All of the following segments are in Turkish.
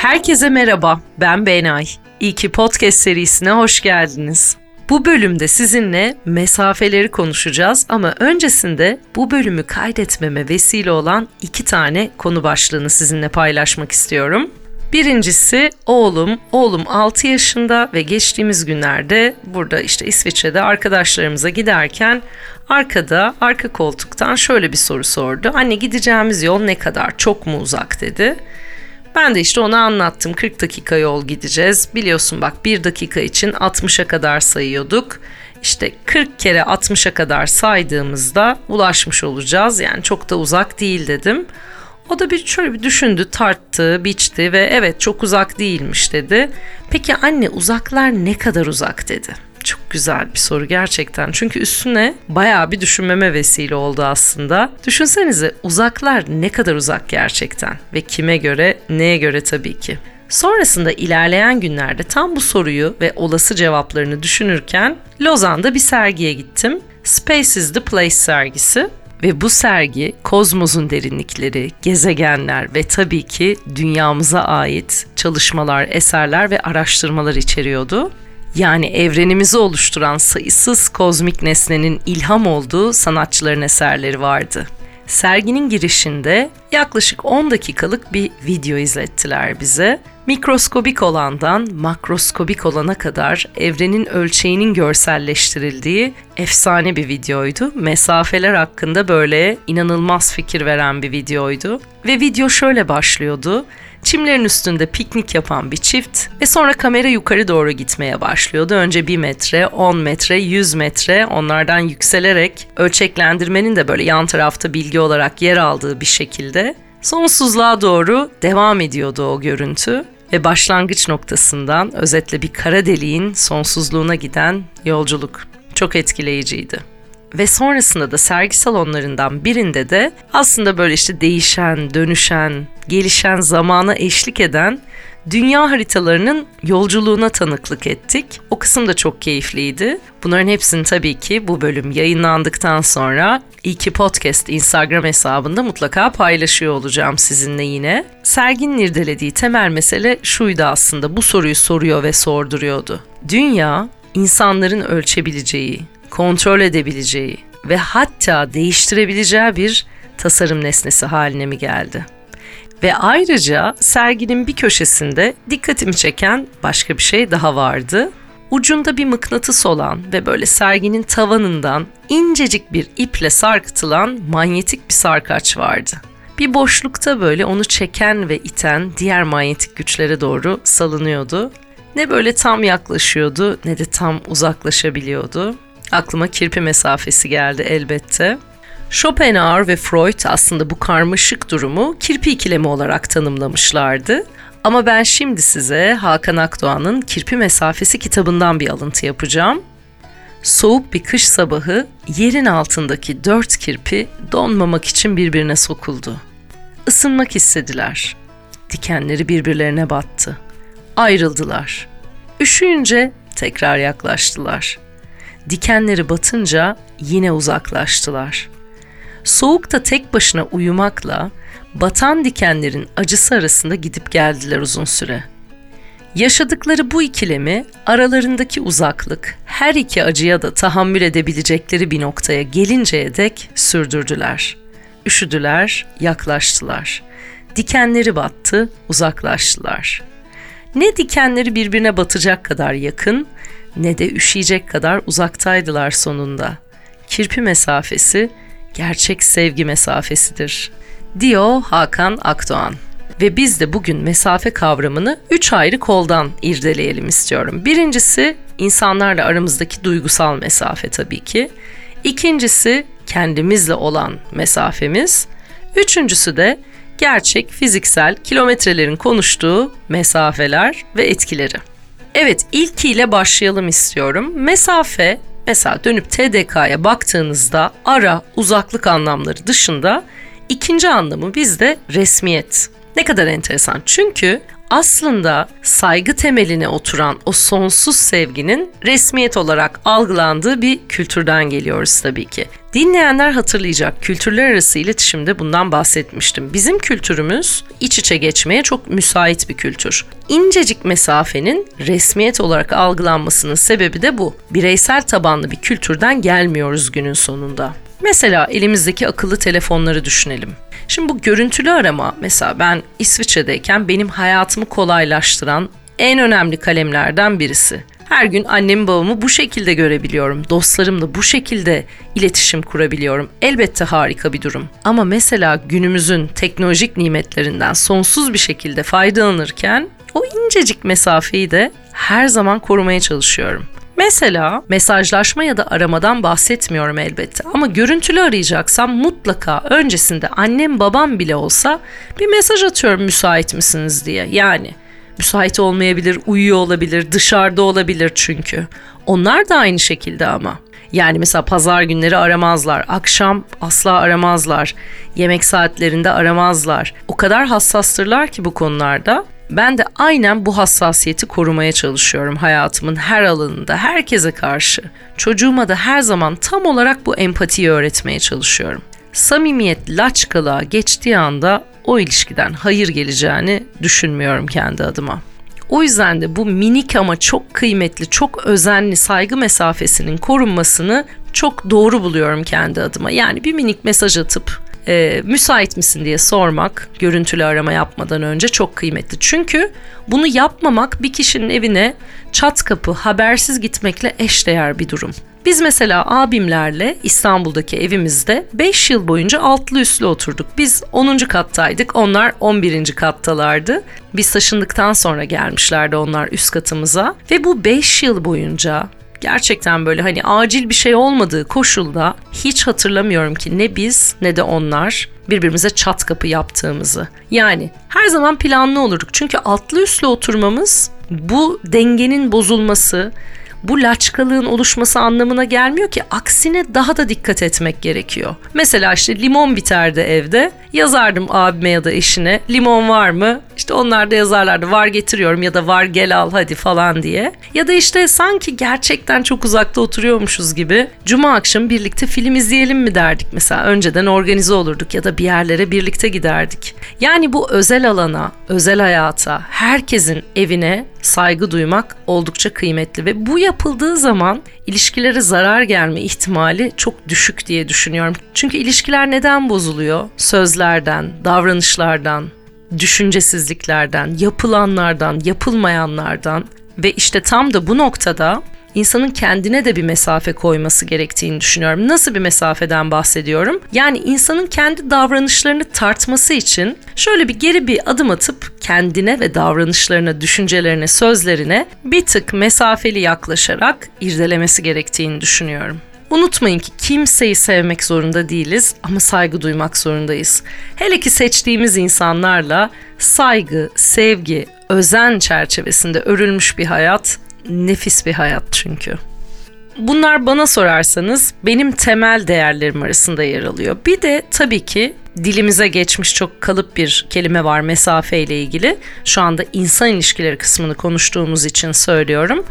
Herkese merhaba, ben Benay. İyi ki Podcast serisine hoş geldiniz. Bu bölümde sizinle mesafeleri konuşacağız ama öncesinde bu bölümü kaydetmeme vesile olan iki tane konu başlığını sizinle paylaşmak istiyorum. Birincisi oğlum. Oğlum 6 yaşında ve geçtiğimiz günlerde burada işte İsviçre'de arkadaşlarımıza giderken arkada arka koltuktan şöyle bir soru sordu. Anne gideceğimiz yol ne kadar? Çok mu uzak dedi. Ben de işte ona anlattım. 40 dakika yol gideceğiz. Biliyorsun bak 1 dakika için 60'a kadar sayıyorduk. İşte 40 kere 60'a kadar saydığımızda ulaşmış olacağız. Yani çok da uzak değil dedim. O da bir şöyle bir düşündü, tarttı, biçti ve evet çok uzak değilmiş dedi. Peki anne uzaklar ne kadar uzak dedi. Çok güzel bir soru gerçekten. Çünkü üstüne bayağı bir düşünmeme vesile oldu aslında. Düşünsenize uzaklar ne kadar uzak gerçekten ve kime göre, neye göre tabii ki. Sonrasında ilerleyen günlerde tam bu soruyu ve olası cevaplarını düşünürken Lozan'da bir sergiye gittim. Space is the Place sergisi. Ve bu sergi kozmosun derinlikleri, gezegenler ve tabii ki dünyamıza ait çalışmalar, eserler ve araştırmalar içeriyordu. Yani evrenimizi oluşturan sayısız kozmik nesnenin ilham olduğu sanatçıların eserleri vardı. Serginin girişinde yaklaşık 10 dakikalık bir video izlettiler bize. Mikroskobik olandan makroskobik olana kadar evrenin ölçeğinin görselleştirildiği efsane bir videoydu. Mesafeler hakkında böyle inanılmaz fikir veren bir videoydu. Ve video şöyle başlıyordu. Çimlerin üstünde piknik yapan bir çift ve sonra kamera yukarı doğru gitmeye başlıyordu. Önce 1 metre, 10 metre, 100 metre onlardan yükselerek ölçeklendirmenin de böyle yan tarafta bilgi olarak yer aldığı bir şekilde sonsuzluğa doğru devam ediyordu o görüntü ve başlangıç noktasından özetle bir kara deliğin sonsuzluğuna giden yolculuk çok etkileyiciydi. Ve sonrasında da sergi salonlarından birinde de aslında böyle işte değişen, dönüşen, gelişen zamana eşlik eden dünya haritalarının yolculuğuna tanıklık ettik. O kısım da çok keyifliydi. Bunların hepsini tabii ki bu bölüm yayınlandıktan sonra iki podcast Instagram hesabında mutlaka paylaşıyor olacağım sizinle yine. Serginin irdelediği temel mesele şuydu aslında bu soruyu soruyor ve sorduruyordu. Dünya insanların ölçebileceği, kontrol edebileceği ve hatta değiştirebileceği bir tasarım nesnesi haline mi geldi? Ve ayrıca serginin bir köşesinde dikkatimi çeken başka bir şey daha vardı. Ucunda bir mıknatıs olan ve böyle serginin tavanından incecik bir iple sarkıtılan manyetik bir sarkaç vardı. Bir boşlukta böyle onu çeken ve iten diğer manyetik güçlere doğru salınıyordu. Ne böyle tam yaklaşıyordu ne de tam uzaklaşabiliyordu. Aklıma kirpi mesafesi geldi elbette. Schopenhauer ve Freud aslında bu karmaşık durumu kirpi ikilemi olarak tanımlamışlardı. Ama ben şimdi size Hakan Akdoğan'ın Kirpi Mesafesi kitabından bir alıntı yapacağım. Soğuk bir kış sabahı yerin altındaki dört kirpi donmamak için birbirine sokuldu. Isınmak istediler. Dikenleri birbirlerine battı. Ayrıldılar. Üşüyünce tekrar yaklaştılar. Dikenleri batınca yine uzaklaştılar. Soğukta tek başına uyumakla batan dikenlerin acısı arasında gidip geldiler uzun süre. Yaşadıkları bu ikilemi aralarındaki uzaklık her iki acıya da tahammül edebilecekleri bir noktaya gelinceye dek sürdürdüler. Üşüdüler, yaklaştılar. Dikenleri battı, uzaklaştılar. Ne dikenleri birbirine batacak kadar yakın ne de üşüyecek kadar uzaktaydılar sonunda. Kirpi mesafesi gerçek sevgi mesafesidir. Diyor Hakan Akdoğan. Ve biz de bugün mesafe kavramını üç ayrı koldan irdeleyelim istiyorum. Birincisi insanlarla aramızdaki duygusal mesafe tabii ki. İkincisi kendimizle olan mesafemiz. Üçüncüsü de gerçek fiziksel kilometrelerin konuştuğu mesafeler ve etkileri. Evet ilkiyle başlayalım istiyorum. Mesafe mesela dönüp TDK'ya baktığınızda ara, uzaklık anlamları dışında ikinci anlamı bizde resmiyet. Ne kadar enteresan. Çünkü aslında saygı temeline oturan o sonsuz sevginin resmiyet olarak algılandığı bir kültürden geliyoruz tabii ki. Dinleyenler hatırlayacak kültürler arası iletişimde bundan bahsetmiştim. Bizim kültürümüz iç içe geçmeye çok müsait bir kültür. İncecik mesafenin resmiyet olarak algılanmasının sebebi de bu. Bireysel tabanlı bir kültürden gelmiyoruz günün sonunda. Mesela elimizdeki akıllı telefonları düşünelim. Şimdi bu görüntülü arama mesela ben İsviçre'deyken benim hayatımı kolaylaştıran en önemli kalemlerden birisi. Her gün annemi babamı bu şekilde görebiliyorum. Dostlarımla bu şekilde iletişim kurabiliyorum. Elbette harika bir durum. Ama mesela günümüzün teknolojik nimetlerinden sonsuz bir şekilde faydalanırken o incecik mesafeyi de her zaman korumaya çalışıyorum. Mesela mesajlaşma ya da aramadan bahsetmiyorum elbette ama görüntülü arayacaksam mutlaka öncesinde annem babam bile olsa bir mesaj atıyorum müsait misiniz diye. Yani müsait olmayabilir, uyuyor olabilir, dışarıda olabilir çünkü. Onlar da aynı şekilde ama. Yani mesela pazar günleri aramazlar, akşam asla aramazlar, yemek saatlerinde aramazlar. O kadar hassastırlar ki bu konularda. Ben de aynen bu hassasiyeti korumaya çalışıyorum hayatımın her alanında, herkese karşı. Çocuğuma da her zaman tam olarak bu empatiyi öğretmeye çalışıyorum. Samimiyet laçkalığa geçtiği anda o ilişkiden hayır geleceğini düşünmüyorum kendi adıma. O yüzden de bu minik ama çok kıymetli, çok özenli saygı mesafesinin korunmasını çok doğru buluyorum kendi adıma. Yani bir minik mesaj atıp e, müsait misin diye sormak görüntülü arama yapmadan önce çok kıymetli. Çünkü bunu yapmamak bir kişinin evine çat kapı habersiz gitmekle eşdeğer bir durum. Biz mesela abimlerle İstanbul'daki evimizde 5 yıl boyunca altlı üstlü oturduk. Biz 10. kattaydık, onlar 11. kattalardı. Biz taşındıktan sonra gelmişlerdi onlar üst katımıza ve bu 5 yıl boyunca gerçekten böyle hani acil bir şey olmadığı koşulda hiç hatırlamıyorum ki ne biz ne de onlar birbirimize çat kapı yaptığımızı. Yani her zaman planlı olurduk. Çünkü altlı üstlü oturmamız bu dengenin bozulması, bu laçkalığın oluşması anlamına gelmiyor ki aksine daha da dikkat etmek gerekiyor. Mesela işte limon biterdi evde. Yazardım abime ya da eşine limon var mı? İşte onlar da yazarlardı var getiriyorum ya da var gel al hadi falan diye. Ya da işte sanki gerçekten çok uzakta oturuyormuşuz gibi cuma akşamı birlikte film izleyelim mi derdik mesela. Önceden organize olurduk ya da bir yerlere birlikte giderdik. Yani bu özel alana, özel hayata, herkesin evine saygı duymak oldukça kıymetli ve bu yapıldığı zaman ilişkilere zarar gelme ihtimali çok düşük diye düşünüyorum. Çünkü ilişkiler neden bozuluyor? Sözlerden, davranışlardan, düşüncesizliklerden, yapılanlardan, yapılmayanlardan ve işte tam da bu noktada insanın kendine de bir mesafe koyması gerektiğini düşünüyorum. Nasıl bir mesafeden bahsediyorum? Yani insanın kendi davranışlarını tartması için şöyle bir geri bir adım atıp kendine ve davranışlarına, düşüncelerine, sözlerine bir tık mesafeli yaklaşarak irdelemesi gerektiğini düşünüyorum. Unutmayın ki kimseyi sevmek zorunda değiliz ama saygı duymak zorundayız. Hele ki seçtiğimiz insanlarla saygı, sevgi, özen çerçevesinde örülmüş bir hayat nefis bir hayat çünkü. Bunlar bana sorarsanız benim temel değerlerim arasında yer alıyor. Bir de tabii ki dilimize geçmiş çok kalıp bir kelime var mesafe ile ilgili. Şu anda insan ilişkileri kısmını konuştuğumuz için söylüyorum.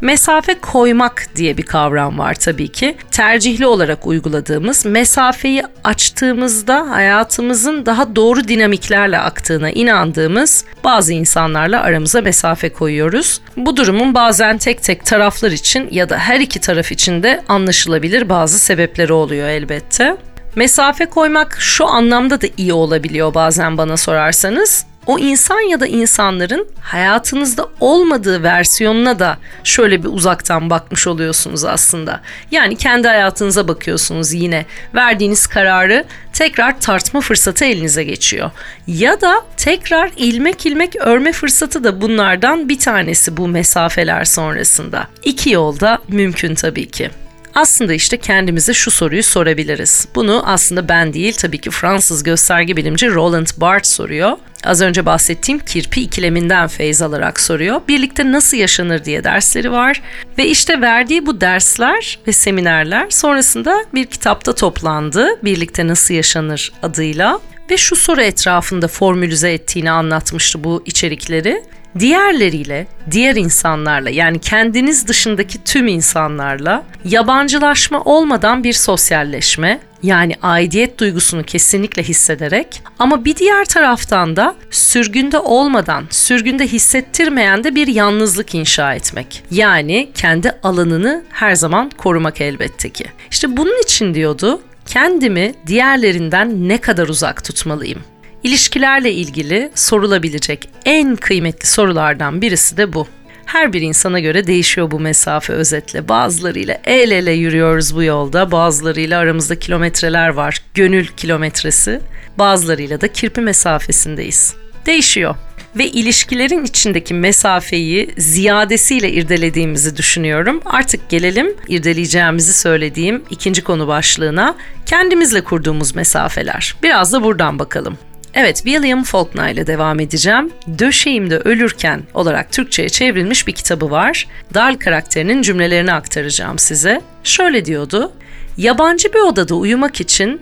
Mesafe koymak diye bir kavram var tabii ki. Tercihli olarak uyguladığımız, mesafeyi açtığımızda hayatımızın daha doğru dinamiklerle aktığına inandığımız bazı insanlarla aramıza mesafe koyuyoruz. Bu durumun bazen tek tek taraflar için ya da her iki taraf için de anlaşılabilir bazı sebepleri oluyor elbette. Mesafe koymak şu anlamda da iyi olabiliyor bazen bana sorarsanız o insan ya da insanların hayatınızda olmadığı versiyonuna da şöyle bir uzaktan bakmış oluyorsunuz aslında. Yani kendi hayatınıza bakıyorsunuz yine. Verdiğiniz kararı tekrar tartma fırsatı elinize geçiyor. Ya da tekrar ilmek ilmek örme fırsatı da bunlardan bir tanesi bu mesafeler sonrasında. İki yolda mümkün tabii ki. Aslında işte kendimize şu soruyu sorabiliriz. Bunu aslında ben değil tabii ki Fransız gösterge bilimci Roland Barthes soruyor. Az önce bahsettiğim kirpi ikileminden feyz alarak soruyor. Birlikte nasıl yaşanır diye dersleri var. Ve işte verdiği bu dersler ve seminerler sonrasında bir kitapta toplandı. Birlikte nasıl yaşanır adıyla. ve şu soru etrafında formülize ettiğini anlatmıştı bu içerikleri. Diğerleriyle, diğer insanlarla yani kendiniz dışındaki tüm insanlarla yabancılaşma olmadan bir sosyalleşme yani aidiyet duygusunu kesinlikle hissederek ama bir diğer taraftan da sürgünde olmadan, sürgünde hissettirmeyen de bir yalnızlık inşa etmek. Yani kendi alanını her zaman korumak elbette ki. İşte bunun için diyordu kendimi diğerlerinden ne kadar uzak tutmalıyım? İlişkilerle ilgili sorulabilecek en kıymetli sorulardan birisi de bu. Her bir insana göre değişiyor bu mesafe özetle. Bazılarıyla el ele yürüyoruz bu yolda, bazılarıyla aramızda kilometreler var, gönül kilometresi. Bazılarıyla da kirpi mesafesindeyiz. Değişiyor ve ilişkilerin içindeki mesafeyi ziyadesiyle irdelediğimizi düşünüyorum. Artık gelelim irdeleyeceğimizi söylediğim ikinci konu başlığına kendimizle kurduğumuz mesafeler. Biraz da buradan bakalım. Evet, William Faulkner ile devam edeceğim. Döşeğimde Ölürken olarak Türkçe'ye çevrilmiş bir kitabı var. Dal karakterinin cümlelerini aktaracağım size. Şöyle diyordu. Yabancı bir odada uyumak için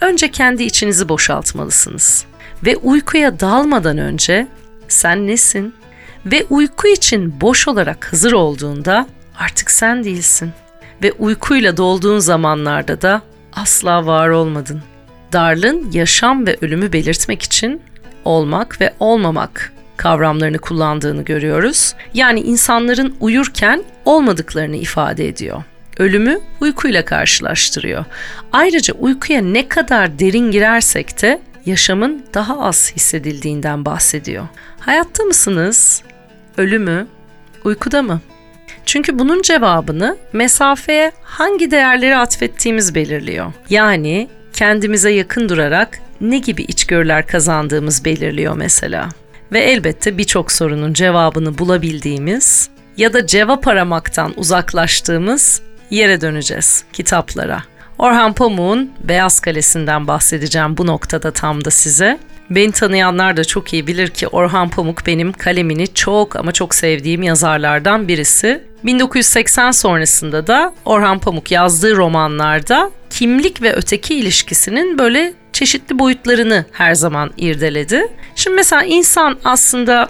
önce kendi içinizi boşaltmalısınız. Ve uykuya dalmadan önce sen nesin? Ve uyku için boş olarak hazır olduğunda artık sen değilsin. Ve uykuyla dolduğun zamanlarda da asla var olmadın. Darl'ın yaşam ve ölümü belirtmek için olmak ve olmamak kavramlarını kullandığını görüyoruz. Yani insanların uyurken olmadıklarını ifade ediyor. Ölümü uykuyla karşılaştırıyor. Ayrıca uykuya ne kadar derin girersek de yaşamın daha az hissedildiğinden bahsediyor. Hayatta mısınız? Ölü mü? Uykuda mı? Çünkü bunun cevabını mesafeye hangi değerleri atfettiğimiz belirliyor. Yani kendimize yakın durarak ne gibi içgörüler kazandığımız belirliyor mesela. Ve elbette birçok sorunun cevabını bulabildiğimiz ya da cevap aramaktan uzaklaştığımız yere döneceğiz, kitaplara. Orhan Pamuk'un Beyaz Kalesi'nden bahsedeceğim bu noktada tam da size. Beni tanıyanlar da çok iyi bilir ki Orhan Pamuk benim kalemini çok ama çok sevdiğim yazarlardan birisi. 1980 sonrasında da Orhan Pamuk yazdığı romanlarda kimlik ve öteki ilişkisinin böyle çeşitli boyutlarını her zaman irdeledi. Şimdi mesela insan aslında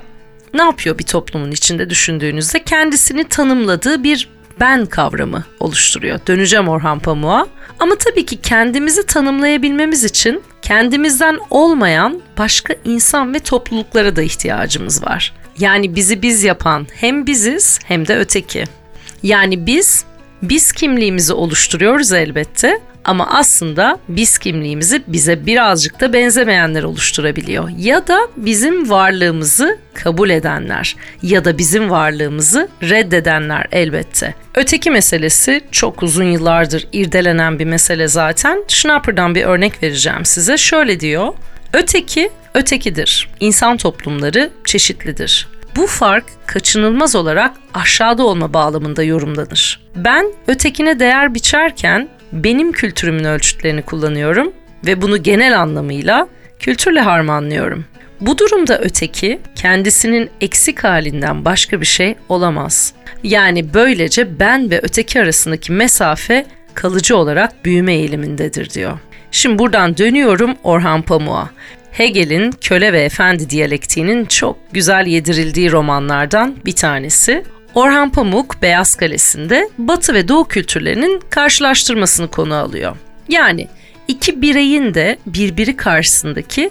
ne yapıyor bir toplumun içinde düşündüğünüzde kendisini tanımladığı bir ben kavramı oluşturuyor. Döneceğim Orhan Pamuk'a. Ama tabii ki kendimizi tanımlayabilmemiz için kendimizden olmayan başka insan ve topluluklara da ihtiyacımız var. Yani bizi biz yapan hem biziz hem de öteki. Yani biz biz kimliğimizi oluşturuyoruz elbette ama aslında biz kimliğimizi bize birazcık da benzemeyenler oluşturabiliyor. Ya da bizim varlığımızı kabul edenler ya da bizim varlığımızı reddedenler elbette. Öteki meselesi çok uzun yıllardır irdelenen bir mesele zaten. Schnapper'dan bir örnek vereceğim size. Şöyle diyor. Öteki ötekidir. İnsan toplumları çeşitlidir. Bu fark kaçınılmaz olarak aşağıda olma bağlamında yorumlanır. Ben ötekine değer biçerken benim kültürümün ölçütlerini kullanıyorum ve bunu genel anlamıyla kültürle harmanlıyorum. Bu durumda öteki kendisinin eksik halinden başka bir şey olamaz. Yani böylece ben ve öteki arasındaki mesafe kalıcı olarak büyüme eğilimindedir diyor. Şimdi buradan dönüyorum Orhan Pamuk'a. Hegel'in köle ve efendi diyalektiğinin çok güzel yedirildiği romanlardan bir tanesi. Orhan Pamuk Beyaz Kalesi'nde Batı ve Doğu kültürlerinin karşılaştırmasını konu alıyor. Yani iki bireyin de birbiri karşısındaki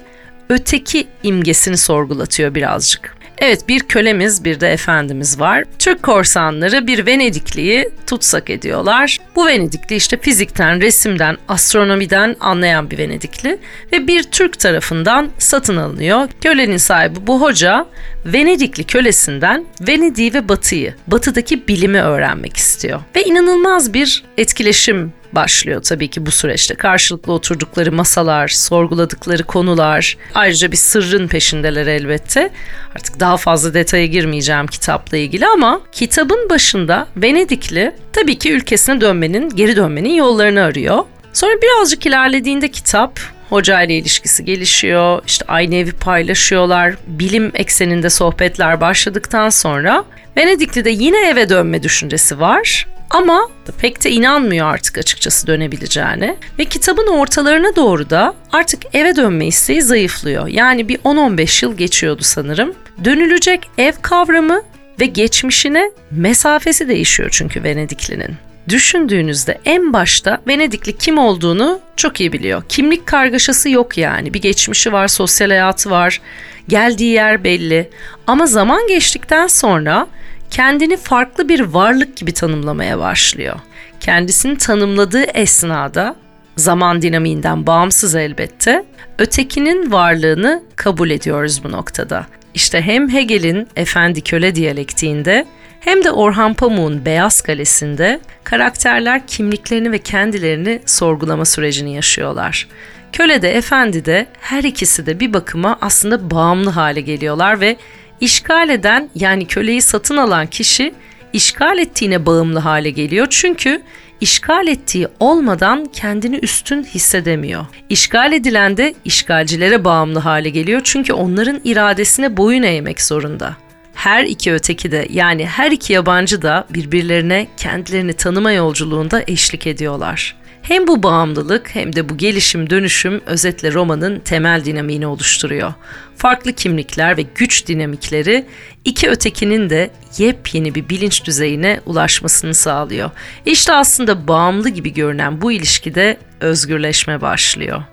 öteki imgesini sorgulatıyor birazcık. Evet bir kölemiz bir de efendimiz var. Türk korsanları bir Venedikliyi tutsak ediyorlar. Bu Venedikli işte fizikten, resimden, astronomiden anlayan bir Venedikli ve bir Türk tarafından satın alınıyor. Kölenin sahibi bu hoca Venedikli kölesinden Venedik'i ve Batı'yı, Batı'daki bilimi öğrenmek istiyor. Ve inanılmaz bir etkileşim başlıyor tabii ki bu süreçte. Karşılıklı oturdukları masalar, sorguladıkları konular, ayrıca bir sırrın peşindeler elbette. Artık daha fazla detaya girmeyeceğim kitapla ilgili ama kitabın başında Venedikli tabii ki ülkesine dönmenin, geri dönmenin yollarını arıyor. Sonra birazcık ilerlediğinde kitap hoca ile ilişkisi gelişiyor. İşte aynı evi paylaşıyorlar. Bilim ekseninde sohbetler başladıktan sonra Venedikli'de yine eve dönme düşüncesi var Ama pek de inanmıyor artık açıkçası dönebileceğine. Ve kitabın ortalarına doğru da artık eve dönme isteği zayıflıyor. Yani bir 10-15 yıl geçiyordu sanırım. Dönülecek ev kavramı ve geçmişine mesafesi değişiyor çünkü Venediklinin. Düşündüğünüzde en başta Venedikli kim olduğunu çok iyi biliyor. Kimlik kargaşası yok yani. Bir geçmişi var, sosyal hayatı var, geldiği yer belli. Ama zaman geçtikten sonra kendini farklı bir varlık gibi tanımlamaya başlıyor. Kendisini tanımladığı esnada zaman dinamiğinden bağımsız elbette ötekinin varlığını kabul ediyoruz bu noktada. İşte hem Hegel'in efendi köle diyalektiğinde hem de Orhan Pamuk'un Beyaz Kalesi'nde karakterler kimliklerini ve kendilerini sorgulama sürecini yaşıyorlar. Köle de efendi de her ikisi de bir bakıma aslında bağımlı hale geliyorlar ve işgal eden yani köleyi satın alan kişi işgal ettiğine bağımlı hale geliyor. Çünkü işgal ettiği olmadan kendini üstün hissedemiyor. İşgal edilen de işgalcilere bağımlı hale geliyor çünkü onların iradesine boyun eğmek zorunda. Her iki öteki de yani her iki yabancı da birbirlerine kendilerini tanıma yolculuğunda eşlik ediyorlar. Hem bu bağımlılık hem de bu gelişim dönüşüm özetle romanın temel dinamiğini oluşturuyor. Farklı kimlikler ve güç dinamikleri iki ötekinin de yepyeni bir bilinç düzeyine ulaşmasını sağlıyor. İşte aslında bağımlı gibi görünen bu ilişkide özgürleşme başlıyor.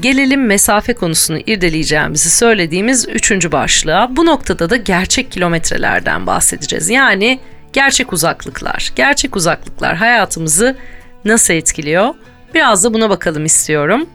Gelelim mesafe konusunu irdeleyeceğimizi söylediğimiz üçüncü başlığa. Bu noktada da gerçek kilometrelerden bahsedeceğiz. Yani gerçek uzaklıklar. Gerçek uzaklıklar hayatımızı nasıl etkiliyor? Biraz da buna bakalım istiyorum.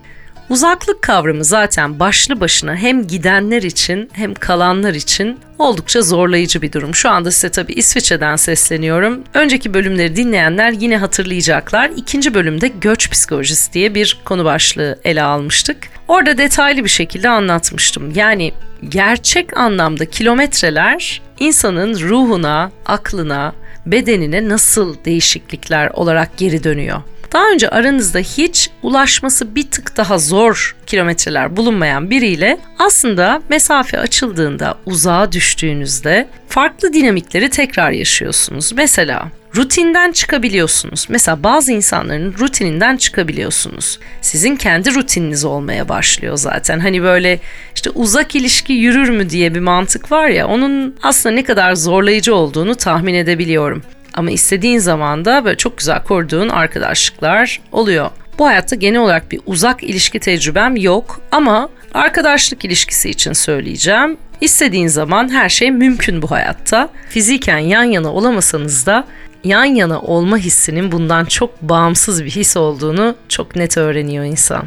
Uzaklık kavramı zaten başlı başına hem gidenler için hem kalanlar için oldukça zorlayıcı bir durum. Şu anda size tabii İsviçre'den sesleniyorum. Önceki bölümleri dinleyenler yine hatırlayacaklar. İkinci bölümde göç psikolojisi diye bir konu başlığı ele almıştık. Orada detaylı bir şekilde anlatmıştım. Yani gerçek anlamda kilometreler insanın ruhuna, aklına, bedenine nasıl değişiklikler olarak geri dönüyor. Daha önce aranızda hiç ulaşması bir tık daha zor kilometreler bulunmayan biriyle aslında mesafe açıldığında uzağa düştüğünüzde farklı dinamikleri tekrar yaşıyorsunuz. Mesela rutinden çıkabiliyorsunuz. Mesela bazı insanların rutininden çıkabiliyorsunuz. Sizin kendi rutininiz olmaya başlıyor zaten. Hani böyle işte uzak ilişki yürür mü diye bir mantık var ya onun aslında ne kadar zorlayıcı olduğunu tahmin edebiliyorum. Ama istediğin zaman da böyle çok güzel kurduğun arkadaşlıklar oluyor. Bu hayatta genel olarak bir uzak ilişki tecrübem yok ama arkadaşlık ilişkisi için söyleyeceğim. İstediğin zaman her şey mümkün bu hayatta. Fiziken yan yana olamasanız da yan yana olma hissinin bundan çok bağımsız bir his olduğunu çok net öğreniyor insan.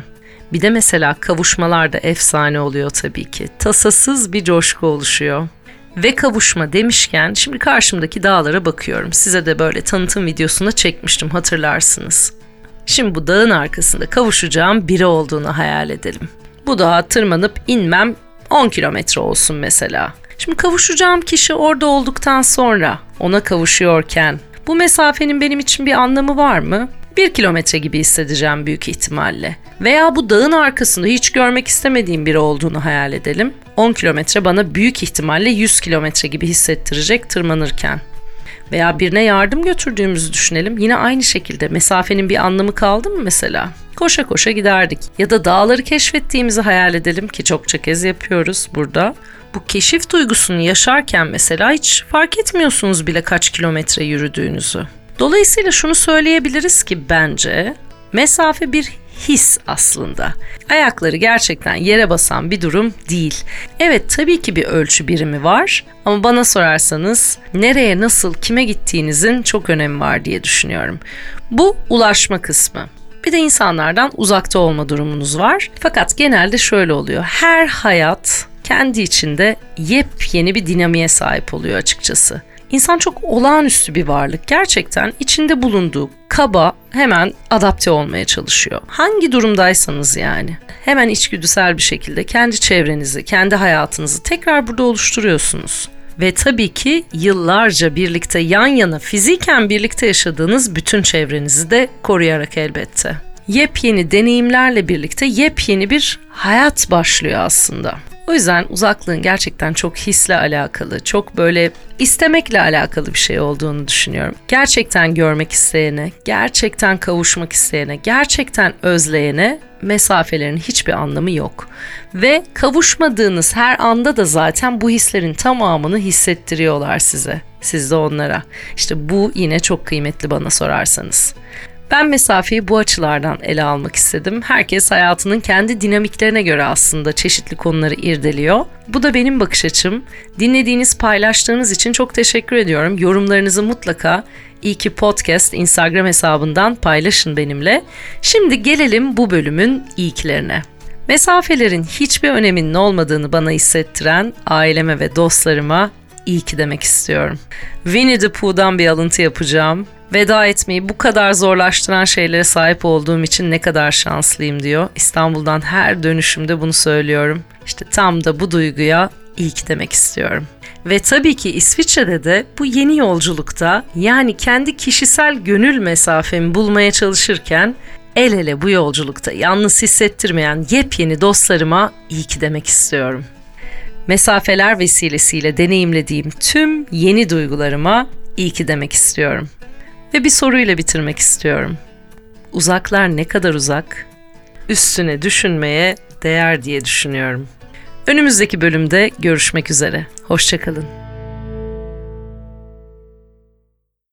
Bir de mesela kavuşmalar da efsane oluyor tabii ki. Tasasız bir coşku oluşuyor. Ve kavuşma demişken şimdi karşımdaki dağlara bakıyorum. Size de böyle tanıtım videosunda çekmiştim hatırlarsınız. Şimdi bu dağın arkasında kavuşacağım biri olduğunu hayal edelim. Bu dağa tırmanıp inmem 10 kilometre olsun mesela. Şimdi kavuşacağım kişi orada olduktan sonra ona kavuşuyorken bu mesafenin benim için bir anlamı var mı? Bir kilometre gibi hissedeceğim büyük ihtimalle. Veya bu dağın arkasında hiç görmek istemediğim biri olduğunu hayal edelim. 10 kilometre bana büyük ihtimalle 100 kilometre gibi hissettirecek tırmanırken. Veya birine yardım götürdüğümüzü düşünelim. Yine aynı şekilde mesafenin bir anlamı kaldı mı mesela? Koşa koşa giderdik. Ya da dağları keşfettiğimizi hayal edelim ki çokça kez yapıyoruz burada. Bu keşif duygusunu yaşarken mesela hiç fark etmiyorsunuz bile kaç kilometre yürüdüğünüzü. Dolayısıyla şunu söyleyebiliriz ki bence mesafe bir his aslında. Ayakları gerçekten yere basan bir durum değil. Evet tabii ki bir ölçü birimi var ama bana sorarsanız nereye nasıl kime gittiğinizin çok önemi var diye düşünüyorum. Bu ulaşma kısmı. Bir de insanlardan uzakta olma durumunuz var. Fakat genelde şöyle oluyor. Her hayat kendi içinde yepyeni bir dinamiğe sahip oluyor açıkçası. İnsan çok olağanüstü bir varlık. Gerçekten içinde bulunduğu kaba hemen adapte olmaya çalışıyor. Hangi durumdaysanız yani. Hemen içgüdüsel bir şekilde kendi çevrenizi, kendi hayatınızı tekrar burada oluşturuyorsunuz. Ve tabii ki yıllarca birlikte yan yana fiziken birlikte yaşadığınız bütün çevrenizi de koruyarak elbette. Yepyeni deneyimlerle birlikte yepyeni bir hayat başlıyor aslında. O yüzden uzaklığın gerçekten çok hisle alakalı, çok böyle istemekle alakalı bir şey olduğunu düşünüyorum. Gerçekten görmek isteyene, gerçekten kavuşmak isteyene, gerçekten özleyene mesafelerin hiçbir anlamı yok. Ve kavuşmadığınız her anda da zaten bu hislerin tamamını hissettiriyorlar size. Siz de onlara. İşte bu yine çok kıymetli bana sorarsanız. Ben mesafeyi bu açılardan ele almak istedim. Herkes hayatının kendi dinamiklerine göre aslında çeşitli konuları irdeliyor. Bu da benim bakış açım. Dinlediğiniz, paylaştığınız için çok teşekkür ediyorum. Yorumlarınızı mutlaka İyi ki Podcast Instagram hesabından paylaşın benimle. Şimdi gelelim bu bölümün ilklerine. Mesafelerin hiçbir öneminin olmadığını bana hissettiren aileme ve dostlarıma iyi ki demek istiyorum. Winnie the Pooh'dan bir alıntı yapacağım. Veda etmeyi bu kadar zorlaştıran şeylere sahip olduğum için ne kadar şanslıyım diyor. İstanbul'dan her dönüşümde bunu söylüyorum. İşte tam da bu duyguya ki demek istiyorum. Ve tabii ki İsviçre'de de bu yeni yolculukta yani kendi kişisel gönül mesafemi bulmaya çalışırken el ele bu yolculukta yalnız hissettirmeyen yepyeni dostlarıma iyi ki demek istiyorum. Mesafeler vesilesiyle deneyimlediğim tüm yeni duygularıma iyi ki demek istiyorum. Ve bir soruyla bitirmek istiyorum. Uzaklar ne kadar uzak? Üstüne düşünmeye değer diye düşünüyorum. Önümüzdeki bölümde görüşmek üzere. Hoşçakalın.